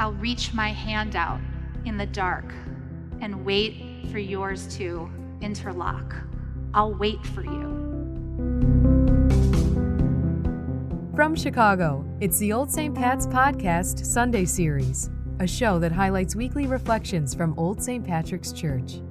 I'll reach my hand out in the dark and wait for yours to interlock. I'll wait for you. From Chicago, it's the Old St. Pat's Podcast Sunday Series, a show that highlights weekly reflections from Old St. Patrick's Church.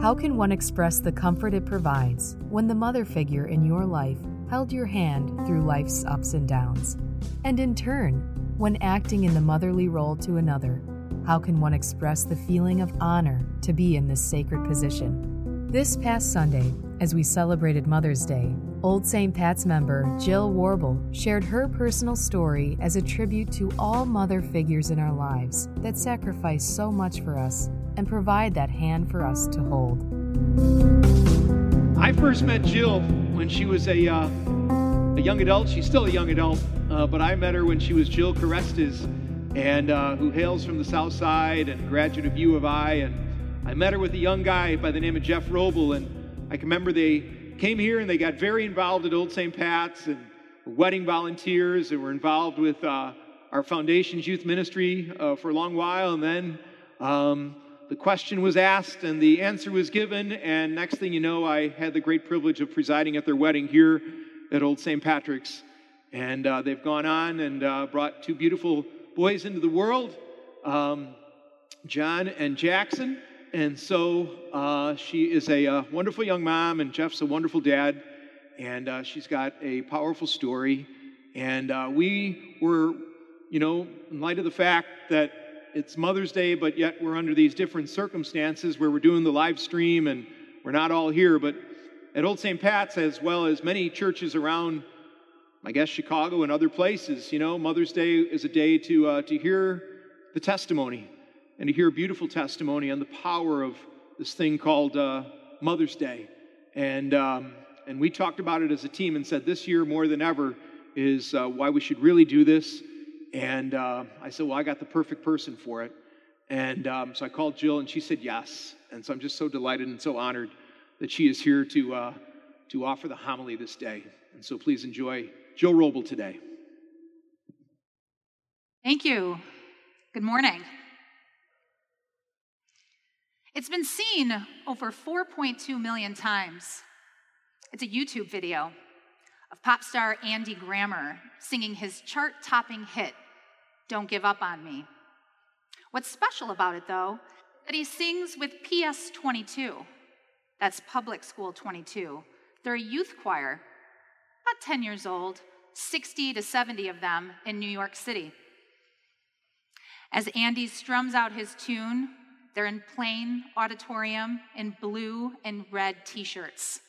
How can one express the comfort it provides when the mother figure in your life held your hand through life's ups and downs? And in turn, when acting in the motherly role to another, how can one express the feeling of honor to be in this sacred position? This past Sunday, as we celebrated Mother's Day, Old St. Pat's member Jill Wrobel shared her personal story as a tribute to all mother figures in our lives that sacrifice so much for us and provide that hand for us to hold. I first met Jill when she was a, uh, a young adult. She's still a young adult, uh, but I met her when she was Jill Carestas, and uh, who hails from the South Side and graduate of U of I. And I met her with a young guy by the name of Jeff Wrobel, and I can remember they came here and they got very involved at Old St. Pat's and were wedding volunteers and were involved with uh, our foundation's youth ministry uh, for a long while, and then. Um, the question was asked and the answer was given, and next thing you know, I had the great privilege of presiding at their wedding here at Old St. Patrick's. And uh, they've gone on and uh, brought two beautiful boys into the world, um, John and Jackson. And so uh, she is a uh, wonderful young mom, and Jeff's a wonderful dad. And uh, she's got a powerful story. And uh, we were, you know, in light of the fact that it's Mother's Day, but yet we're under these different circumstances where we're doing the live stream and we're not all here. But at Old St. Pat's, as well as many churches around, I guess, Chicago and other places, you know, Mother's Day is a day to, uh, to hear the testimony and to hear beautiful testimony on the power of this thing called uh, Mother's Day. And, um, and we talked about it as a team and said this year more than ever is uh, why we should really do this and uh, I said, Well, I got the perfect person for it. And um, so I called Jill, and she said yes. And so I'm just so delighted and so honored that she is here to, uh, to offer the homily this day. And so please enjoy Jill Wrobel today. Thank you. Good morning. It's been seen over 4.2 million times. It's a YouTube video of pop star Andy Grammer singing his chart topping hit, Don't Give Up on Me. What's special about it, though, that he sings with PS 22. That's Public School 22. They're a youth choir, about 10 years old, 60 to 70 of them in New York City. As Andy strums out his tune, they're in plain auditorium in blue and red t shirts.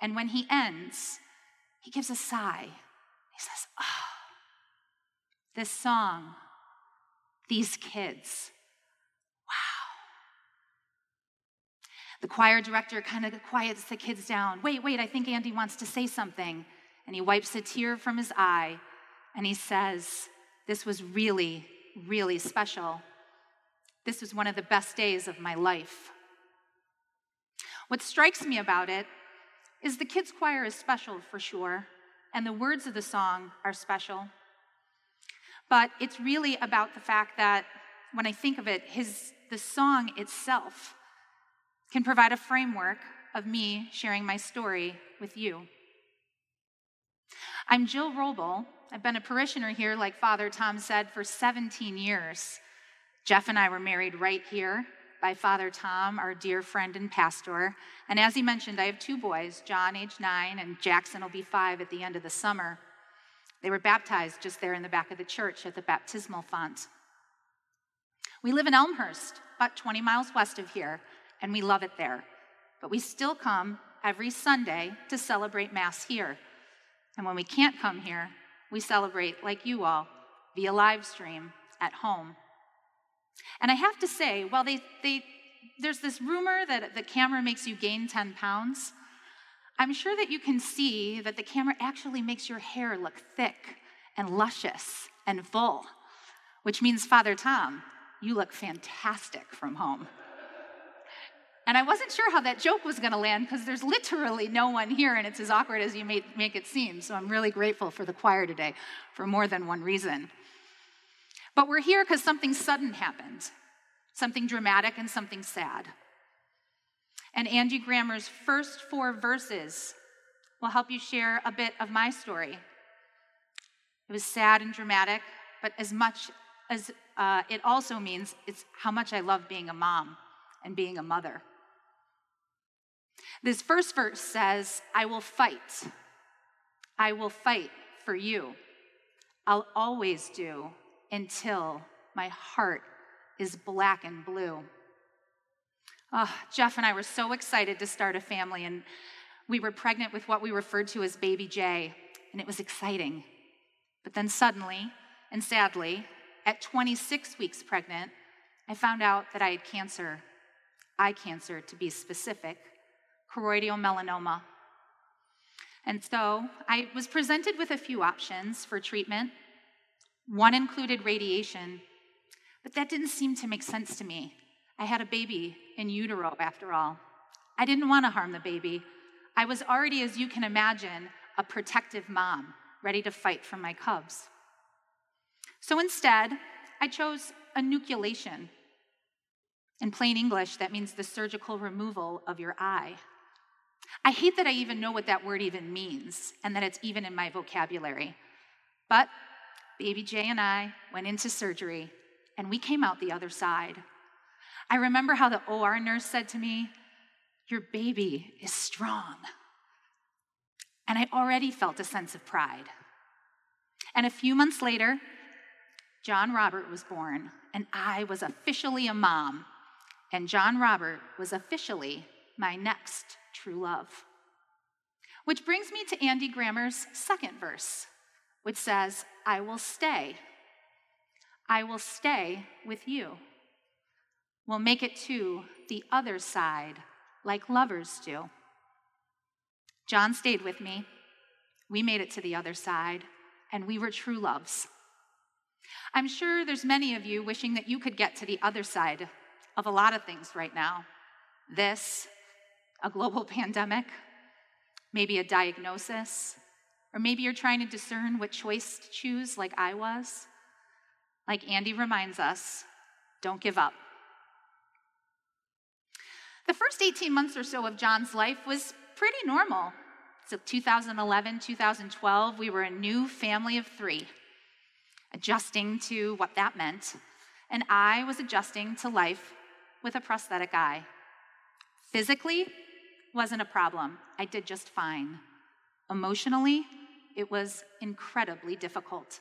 And when he ends, he gives a sigh. He says, Oh, this song, these kids. Wow. The choir director kind of quiets the kids down. Wait, wait, I think Andy wants to say something. And he wipes a tear from his eye and he says, This was really, really special. This was one of the best days of my life. What strikes me about it is the kids' choir is special for sure, and the words of the song are special. But it's really about the fact that when I think of it, his, the song itself can provide a framework of me sharing my story with you. I'm Jill Wrobel. I've been a parishioner here, like Father Tom said, for 17 years. Jeff and I were married right here by Father Tom, our dear friend and pastor. And as he mentioned, I have two boys, John, age nine, and Jackson will be five at the end of the summer. They were baptized just there in the back of the church at the baptismal font. We live in Elmhurst, about 20 miles west of here, and we love it there. But we still come every Sunday to celebrate Mass here. And when we can't come here, we celebrate, like you all, via live stream at home. And I have to say, while they, they, there's this rumor that the camera makes you gain 10 pounds, I'm sure that you can see that the camera actually makes your hair look thick and luscious and full, which means, Father Tom, you look fantastic from home. And I wasn't sure how that joke was going to land because there's literally no one here and it's as awkward as you make, make it seem. So I'm really grateful for the choir today for more than one reason. But we're here because something sudden happened, something dramatic and something sad. And Andy Grammer's first four verses will help you share a bit of my story. It was sad and dramatic, but as much as uh, it also means it's how much I love being a mom and being a mother. This first verse says, I will fight. I will fight for you. I'll always do until my heart is black and blue. Oh, Jeff and I were so excited to start a family, and we were pregnant with what we referred to as baby J, and it was exciting. But then suddenly, and sadly, at 26 weeks pregnant, I found out that I had cancer, eye cancer to be specific, choroidal melanoma. And so I was presented with a few options for treatment. One included radiation, but that didn't seem to make sense to me. I had a baby in utero, after all. I didn't want to harm the baby. I was already, as you can imagine, a protective mom, ready to fight for my cubs. So instead, I chose enucleation. In plain English, that means the surgical removal of your eye. I hate that I even know what that word even means and that it's even in my vocabulary. But baby Jay and I went into surgery and we came out the other side. I remember how the OR nurse said to me, Your baby is strong. And I already felt a sense of pride. And a few months later, John Robert was born, and I was officially a mom. And John Robert was officially my next true love. Which brings me to Andy Grammer's second verse, which says, I will stay. I will stay with you. We'll make it to the other side like lovers do. John stayed with me. We made it to the other side, and we were true loves. I'm sure there's many of you wishing that you could get to the other side of a lot of things right now. This, a global pandemic, maybe a diagnosis, or maybe you're trying to discern what choice to choose, like I was. Like Andy reminds us, don't give up. The first 18 months or so of John's life was pretty normal. So 2011, 2012, we were a new family of three, adjusting to what that meant. And I was adjusting to life with a prosthetic eye. Physically, wasn't a problem. I did just fine. Emotionally, it was incredibly difficult.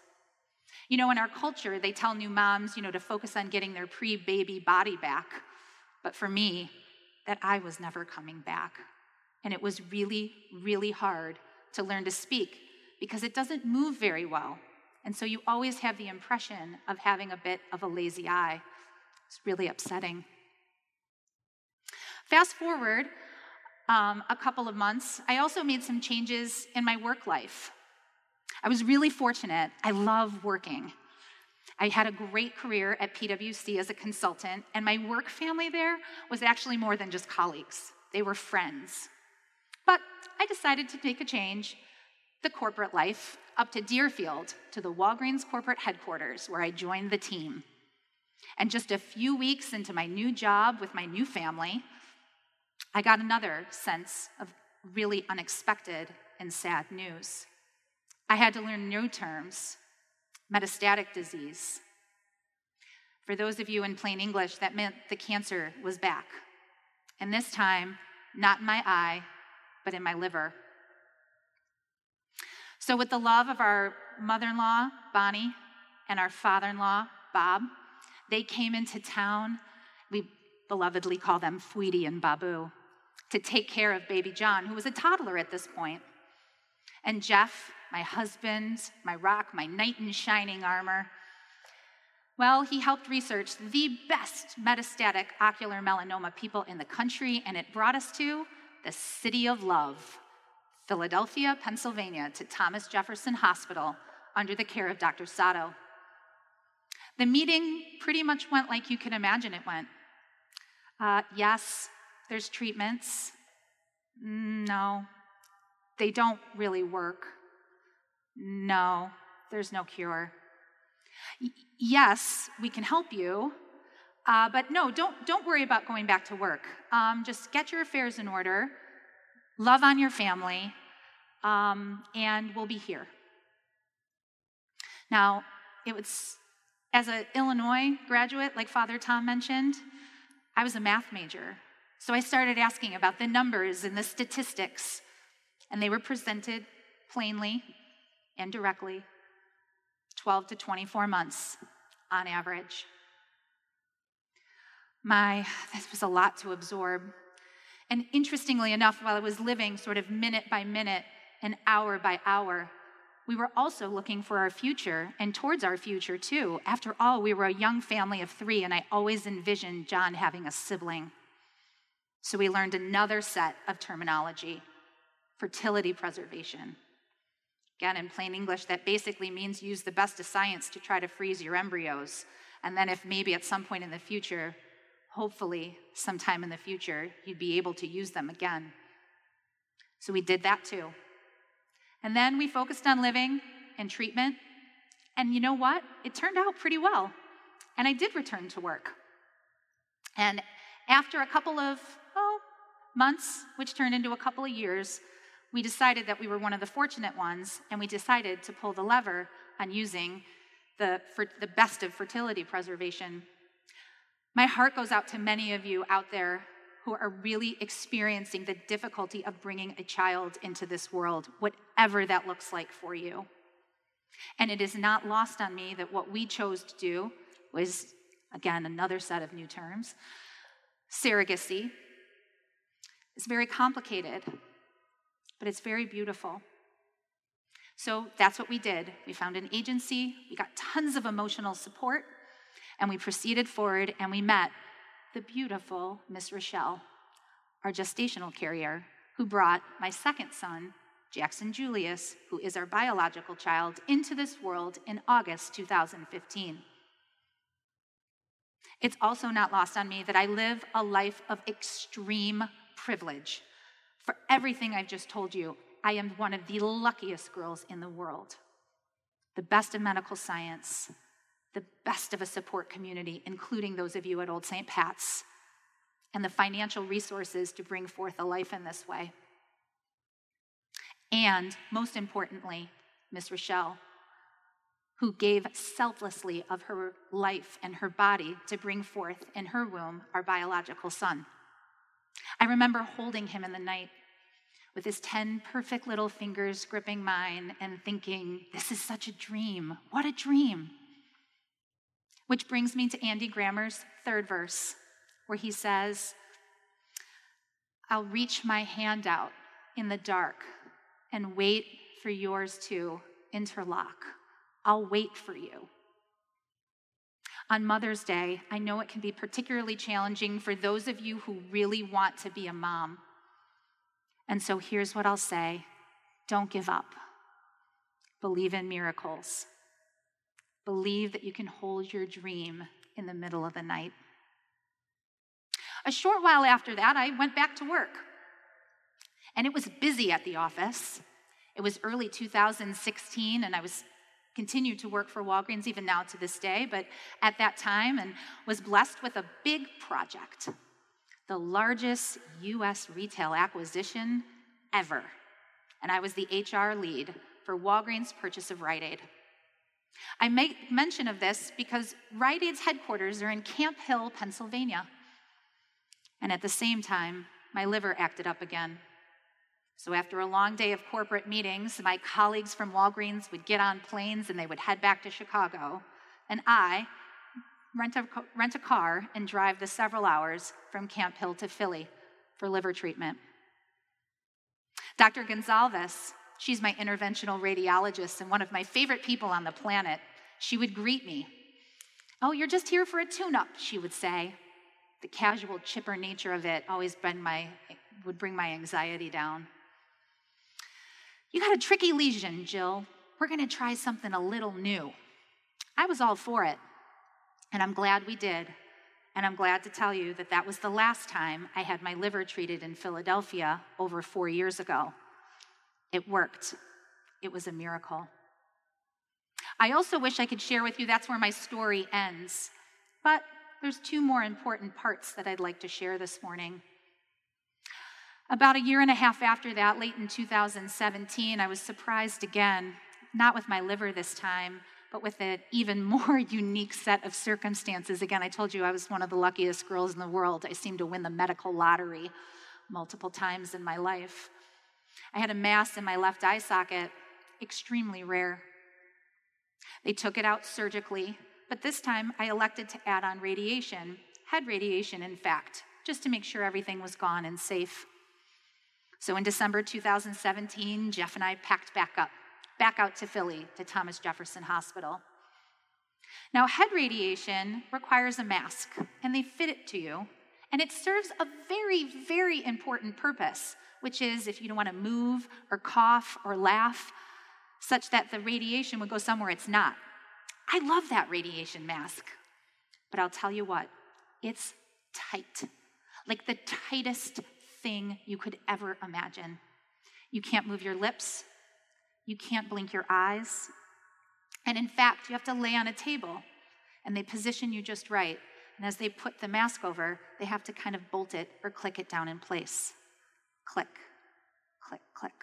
You know, in our culture, they tell new moms, you know, to focus on getting their pre baby body back. But for me, that I was never coming back. And it was really, really hard to learn to speak because it doesn't move very well. And so you always have the impression of having a bit of a lazy eye. It's really upsetting. Fast forward um, a couple of months, I also made some changes in my work life. I was really fortunate. I love working. I had a great career at PwC as a consultant, and my work family there was actually more than just colleagues, they were friends. But I decided to make a change the corporate life up to Deerfield to the Walgreens corporate headquarters, where I joined the team. And just a few weeks into my new job with my new family, I got another sense of really unexpected and sad news. I had to learn new terms metastatic disease. For those of you in plain English, that meant the cancer was back. And this time, not in my eye, but in my liver. So, with the love of our mother in law, Bonnie, and our father in law, Bob, they came into town. We belovedly call them Fweety and Babu, to take care of baby John, who was a toddler at this point. And Jeff, my husband, my rock, my knight in shining armor, well, he helped research the best metastatic ocular melanoma people in the country, and it brought us to the City of Love, Philadelphia, Pennsylvania, to Thomas Jefferson Hospital under the care of Dr. Sato. The meeting pretty much went like you can imagine it went. Uh, yes, there's treatments. No, they don't really work. No, there's no cure. Y- yes, we can help you, uh, but no, don't, don't worry about going back to work. Um, just get your affairs in order, love on your family, um, and we'll be here. Now, it was as an Illinois graduate, like Father Tom mentioned, I was a math major. So I started asking about the numbers and the statistics, and they were presented plainly and directly 12 to 24 months on average. My, this was a lot to absorb. And interestingly enough, while I was living sort of minute by minute and hour by hour, we were also looking for our future and towards our future too. After all, we were a young family of three, and I always envisioned John having a sibling. So we learned another set of terminology fertility preservation. Again, in plain English, that basically means use the best of science to try to freeze your embryos. And then, if maybe at some point in the future, hopefully sometime in the future, you'd be able to use them again. So we did that too. And then we focused on living and treatment. And you know what? It turned out pretty well. And I did return to work. And after a couple of months, which turned into a couple of years, we decided that we were one of the fortunate ones, and we decided to pull the lever on using the, for, the best of fertility preservation. My heart goes out to many of you out there who are really experiencing the difficulty of bringing a child into this world, whatever that looks like for you. And it is not lost on me that what we chose to do was, again, another set of new terms surrogacy. It's very complicated, but it's very beautiful. So that's what we did. We found an agency, we got tons of emotional support, and we proceeded forward and we met the beautiful Miss Rochelle, our gestational carrier, who brought my second son, Jackson Julius, who is our biological child, into this world in August 2015. It's also not lost on me that I live a life of extreme privilege. For everything I've just told you, I am one of the luckiest girls in the world. The best of medical science, the best of a support community, including those of you at Old St. Pat's, and the financial resources to bring forth a life in this way. And most importantly, Miss Rochelle, who gave selflessly of her life and her body to bring forth in her womb our biological son. I remember holding him in the night with his 10 perfect little fingers gripping mine and thinking, this is such a dream. What a dream. Which brings me to Andy Grammer's third verse, where he says, I'll reach my hand out in the dark and wait for yours to interlock. I'll wait for you. On Mother's Day, I know it can be particularly challenging for those of you who really want to be a mom. And so here's what I'll say don't give up. Believe in miracles. Believe that you can hold your dream in the middle of the night. A short while after that, I went back to work. And it was busy at the office. It was early 2016, and I was continued to work for Walgreens even now to this day, but at that time, and was blessed with a big project the largest US retail acquisition ever. And I was the HR lead for Walgreens' purchase of Rite Aid. I make mention of this because Rite Aid's headquarters are in Camp Hill, Pennsylvania. And at the same time, my liver acted up again. So after a long day of corporate meetings, my colleagues from Walgreens would get on planes and they would head back to Chicago. And I rent a, rent a car and drive the several hours from Camp Hill to Philly for liver treatment. Dr. Gonzalez She's my interventional radiologist and one of my favorite people on the planet. She would greet me. Oh, you're just here for a tune up, she would say. The casual, chipper nature of it always bring my, would bring my anxiety down. You got a tricky lesion, Jill. We're going to try something a little new. I was all for it, and I'm glad we did. And I'm glad to tell you that that was the last time I had my liver treated in Philadelphia over four years ago. It worked, it was a miracle. I also wish I could share with you that's where my story ends. But there's two more important parts that I'd like to share this morning. About a year and a half after that, late in 2017, I was surprised again, not with my liver this time, but with an even more unique set of circumstances. Again, I told you I was one of the luckiest girls in the world. I seemed to win the medical lottery multiple times in my life. I had a mass in my left eye socket, extremely rare. They took it out surgically, but this time I elected to add on radiation, head radiation, in fact, just to make sure everything was gone and safe. So in December 2017, Jeff and I packed back up, back out to Philly to Thomas Jefferson Hospital. Now, head radiation requires a mask, and they fit it to you, and it serves a very, very important purpose, which is if you don't want to move or cough or laugh, such that the radiation would go somewhere it's not. I love that radiation mask, but I'll tell you what, it's tight, like the tightest thing you could ever imagine. You can't move your lips, you can't blink your eyes. And in fact, you have to lay on a table and they position you just right. And as they put the mask over, they have to kind of bolt it or click it down in place. Click, click, click.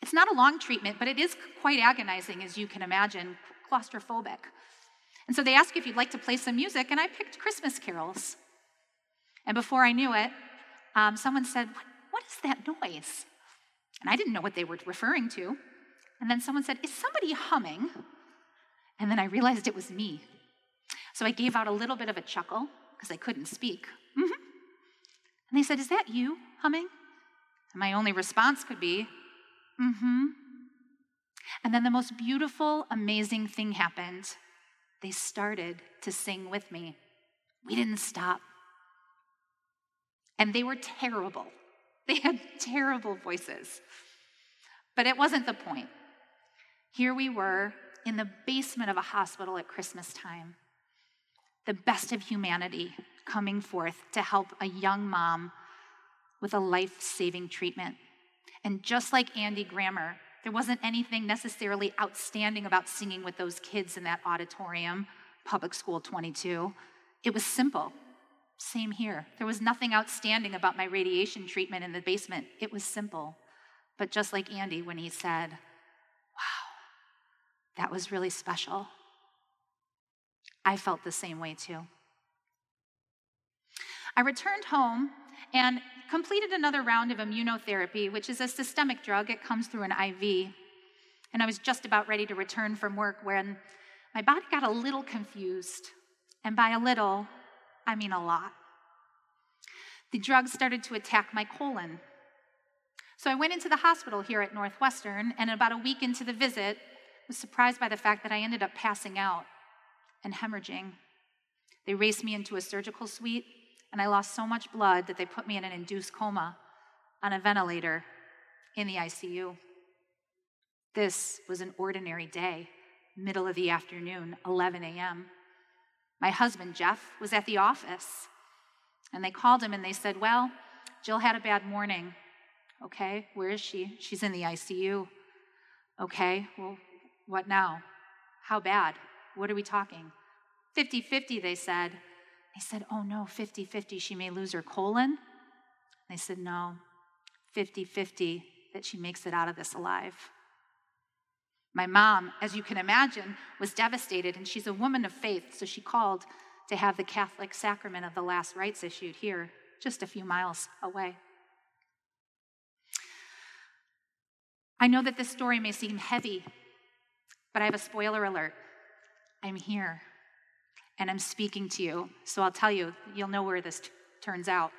It's not a long treatment, but it is quite agonizing, as you can imagine, claustrophobic. And so they asked if you'd like to play some music, and I picked Christmas carols. And before I knew it, um, someone said, what, what is that noise? And I didn't know what they were referring to. And then someone said, Is somebody humming? And then I realized it was me. So I gave out a little bit of a chuckle because I couldn't speak. Mm-hmm. And they said, Is that you humming? And my only response could be, Mm hmm. And then the most beautiful, amazing thing happened. They started to sing with me. We didn't stop. And they were terrible. They had terrible voices. But it wasn't the point. Here we were in the basement of a hospital at Christmas time, the best of humanity coming forth to help a young mom with a life saving treatment. And just like Andy Grammer, there wasn't anything necessarily outstanding about singing with those kids in that auditorium, Public School 22. It was simple. Same here. There was nothing outstanding about my radiation treatment in the basement. It was simple. But just like Andy when he said, Wow, that was really special, I felt the same way too. I returned home and completed another round of immunotherapy, which is a systemic drug. It comes through an IV. And I was just about ready to return from work when my body got a little confused. And by a little, I mean a lot. The drugs started to attack my colon. So I went into the hospital here at Northwestern, and about a week into the visit, was surprised by the fact that I ended up passing out and hemorrhaging. They raced me into a surgical suite, and I lost so much blood that they put me in an induced coma on a ventilator in the ICU. This was an ordinary day, middle of the afternoon, 11 a.m. My husband, Jeff, was at the office. And they called him and they said, Well, Jill had a bad morning. Okay, where is she? She's in the ICU. Okay, well, what now? How bad? What are we talking? 50 50, they said. They said, Oh no, 50 50, she may lose her colon. They said, No, 50 50, that she makes it out of this alive. My mom, as you can imagine, was devastated, and she's a woman of faith, so she called to have the Catholic sacrament of the last rites issued here, just a few miles away. I know that this story may seem heavy, but I have a spoiler alert. I'm here, and I'm speaking to you, so I'll tell you, you'll know where this t- turns out.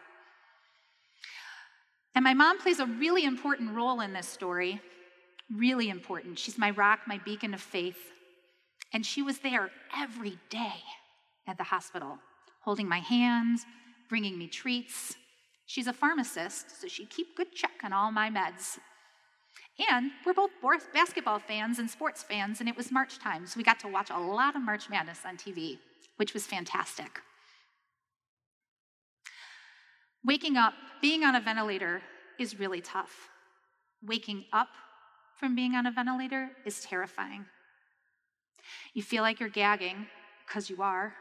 And my mom plays a really important role in this story really important. She's my rock, my beacon of faith. And she was there every day at the hospital, holding my hands, bringing me treats. She's a pharmacist, so she'd keep good check on all my meds. And we're both basketball fans and sports fans, and it was March time, so we got to watch a lot of March Madness on TV, which was fantastic. Waking up, being on a ventilator is really tough. Waking up from being on a ventilator is terrifying. You feel like you're gagging, because you are.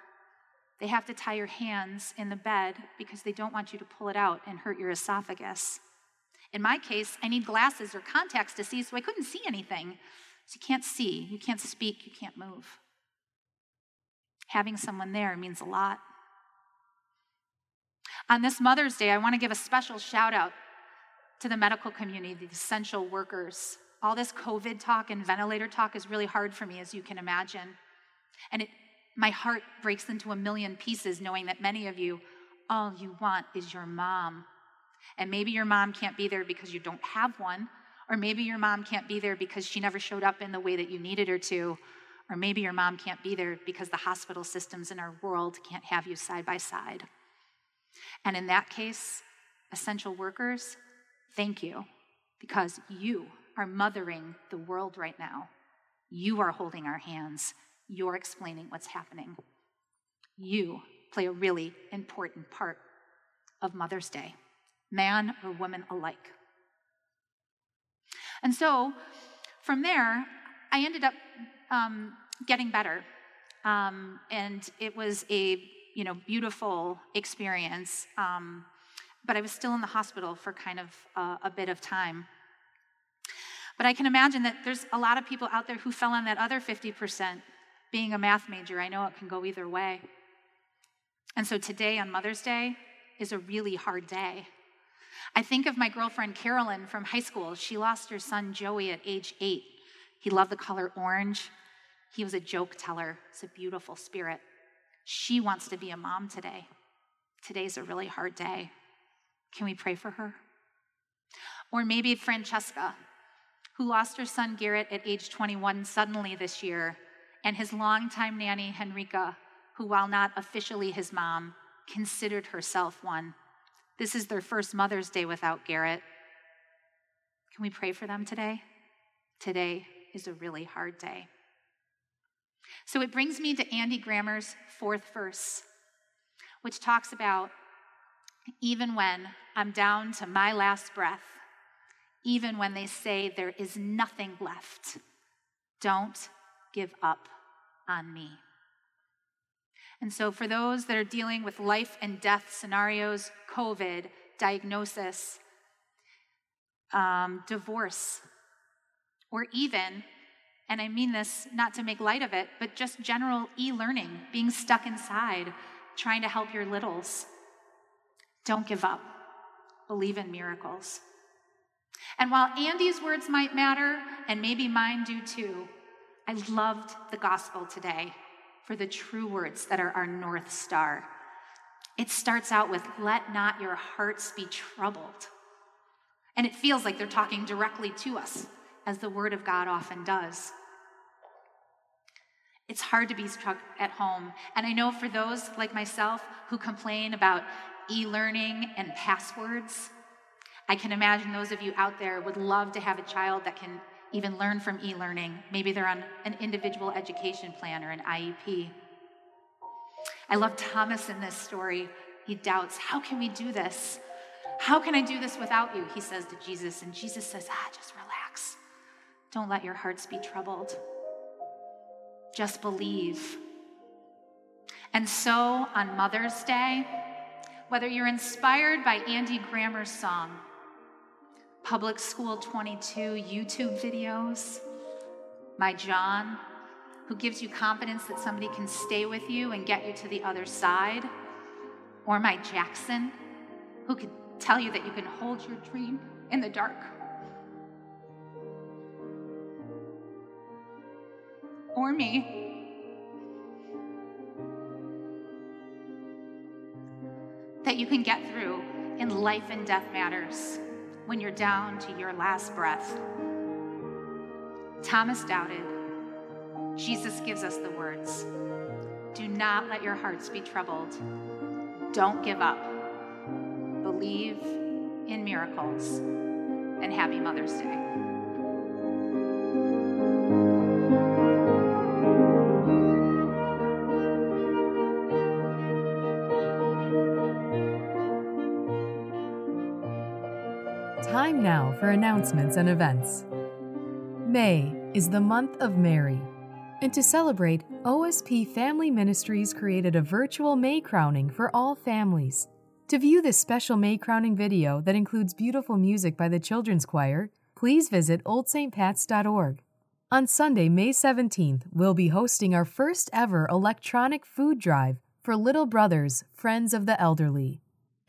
They have to tie your hands in the bed because they don't want you to pull it out and hurt your esophagus. In my case, I need glasses or contacts to see, so I couldn't see anything. So you can't see, you can't speak, you can't move. Having someone there means a lot. On this Mother's Day, I want to give a special shout out to the medical community, the essential workers. All this COVID talk and ventilator talk is really hard for me, as you can imagine. And it, my heart breaks into a million pieces knowing that many of you, all you want is your mom. And maybe your mom can't be there because you don't have one, or maybe your mom can't be there because she never showed up in the way that you needed her to, or maybe your mom can't be there because the hospital systems in our world can't have you side by side. And in that case, essential workers, thank you, because you are mothering the world right now. You are holding our hands. You're explaining what's happening. You play a really important part of Mother's Day, man or woman alike. And so from there, I ended up um, getting better. Um, and it was a you know beautiful experience. Um, but I was still in the hospital for kind of uh, a bit of time. But I can imagine that there's a lot of people out there who fell on that other 50%. Being a math major, I know it can go either way. And so today on Mother's Day is a really hard day. I think of my girlfriend Carolyn from high school. She lost her son Joey at age eight. He loved the color orange. He was a joke teller. It's a beautiful spirit. She wants to be a mom today. Today's a really hard day. Can we pray for her? Or maybe Francesca, who lost her son Garrett at age 21 suddenly this year, and his longtime nanny, Henrika, who, while not officially his mom, considered herself one. This is their first Mother's Day without Garrett. Can we pray for them today? Today is a really hard day. So it brings me to Andy Grammer's fourth verse, which talks about even when I'm down to my last breath, even when they say there is nothing left, don't give up on me. And so, for those that are dealing with life and death scenarios, COVID, diagnosis, um, divorce, or even and I mean this not to make light of it, but just general e learning, being stuck inside, trying to help your littles. Don't give up. Believe in miracles. And while Andy's words might matter, and maybe mine do too, I loved the gospel today for the true words that are our North Star. It starts out with, Let not your hearts be troubled. And it feels like they're talking directly to us, as the Word of God often does. It's hard to be stuck at home. And I know for those like myself who complain about e learning and passwords, I can imagine those of you out there would love to have a child that can even learn from e learning. Maybe they're on an individual education plan or an IEP. I love Thomas in this story. He doubts, How can we do this? How can I do this without you? He says to Jesus. And Jesus says, Ah, just relax. Don't let your hearts be troubled. Just believe. And so on Mother's Day, whether you're inspired by Andy Grammer's song, Public School 22 YouTube videos, my John, who gives you confidence that somebody can stay with you and get you to the other side, or my Jackson, who can tell you that you can hold your dream in the dark. or me. That you can get through in life and death matters when you're down to your last breath. Thomas doubted. Jesus gives us the words Do not let your hearts be troubled. Don't give up. Believe in miracles. And happy Mother's Day. Announcements and events. May is the month of Mary, and to celebrate, OSP Family Ministries created a virtual May crowning for all families. To view this special May crowning video that includes beautiful music by the Children's Choir, please visit oldstpats.org. On Sunday, May 17th, we'll be hosting our first ever electronic food drive for Little Brothers, Friends of the Elderly.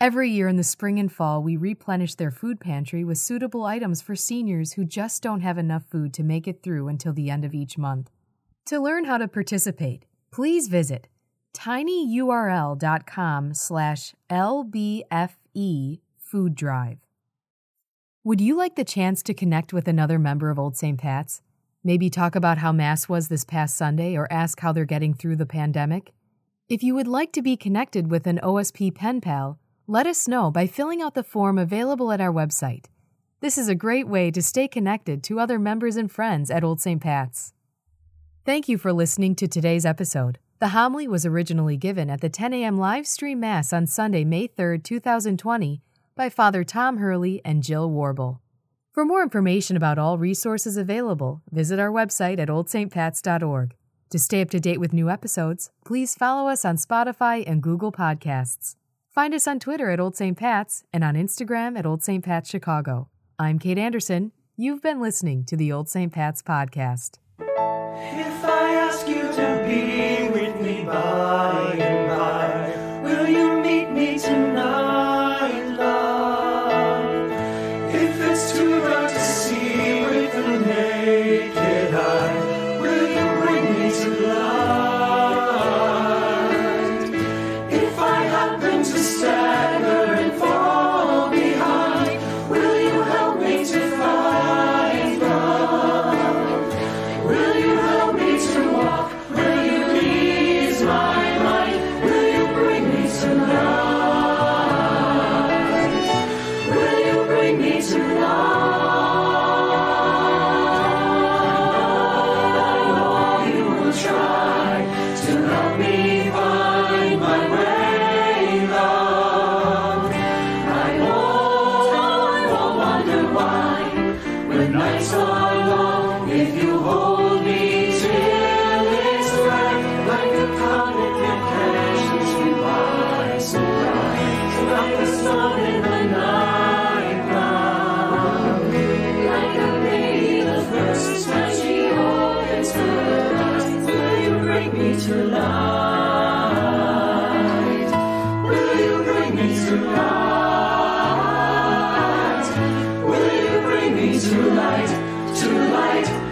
Every year in the spring and fall, we replenish their food pantry with suitable items for seniors who just don't have enough food to make it through until the end of each month. To learn how to participate, please visit tinyurl.com slash. Would you like the chance to connect with another member of Old St. Pat's? Maybe talk about how Mass was this past Sunday or ask how they're getting through the pandemic? If you would like to be connected with an OSP pen pal, let us know by filling out the form available at our website. This is a great way to stay connected to other members and friends at Old St. Pat's. Thank you for listening to today's episode. The homily was originally given at the 10 a.m. live stream Mass on Sunday, May 3, 2020, by Father Tom Hurley and Jill Wrobel. For more information about all resources available, visit our website at oldstpats.org. To stay up to date with new episodes, please follow us on Spotify and Google Podcasts. Find us on Twitter at Old St. Pat's and on Instagram at Old St. Pat's Chicago. I'm Kate Anderson. You've been listening to the Old St. Pat's podcast. If I ask you to be with me to light, to light,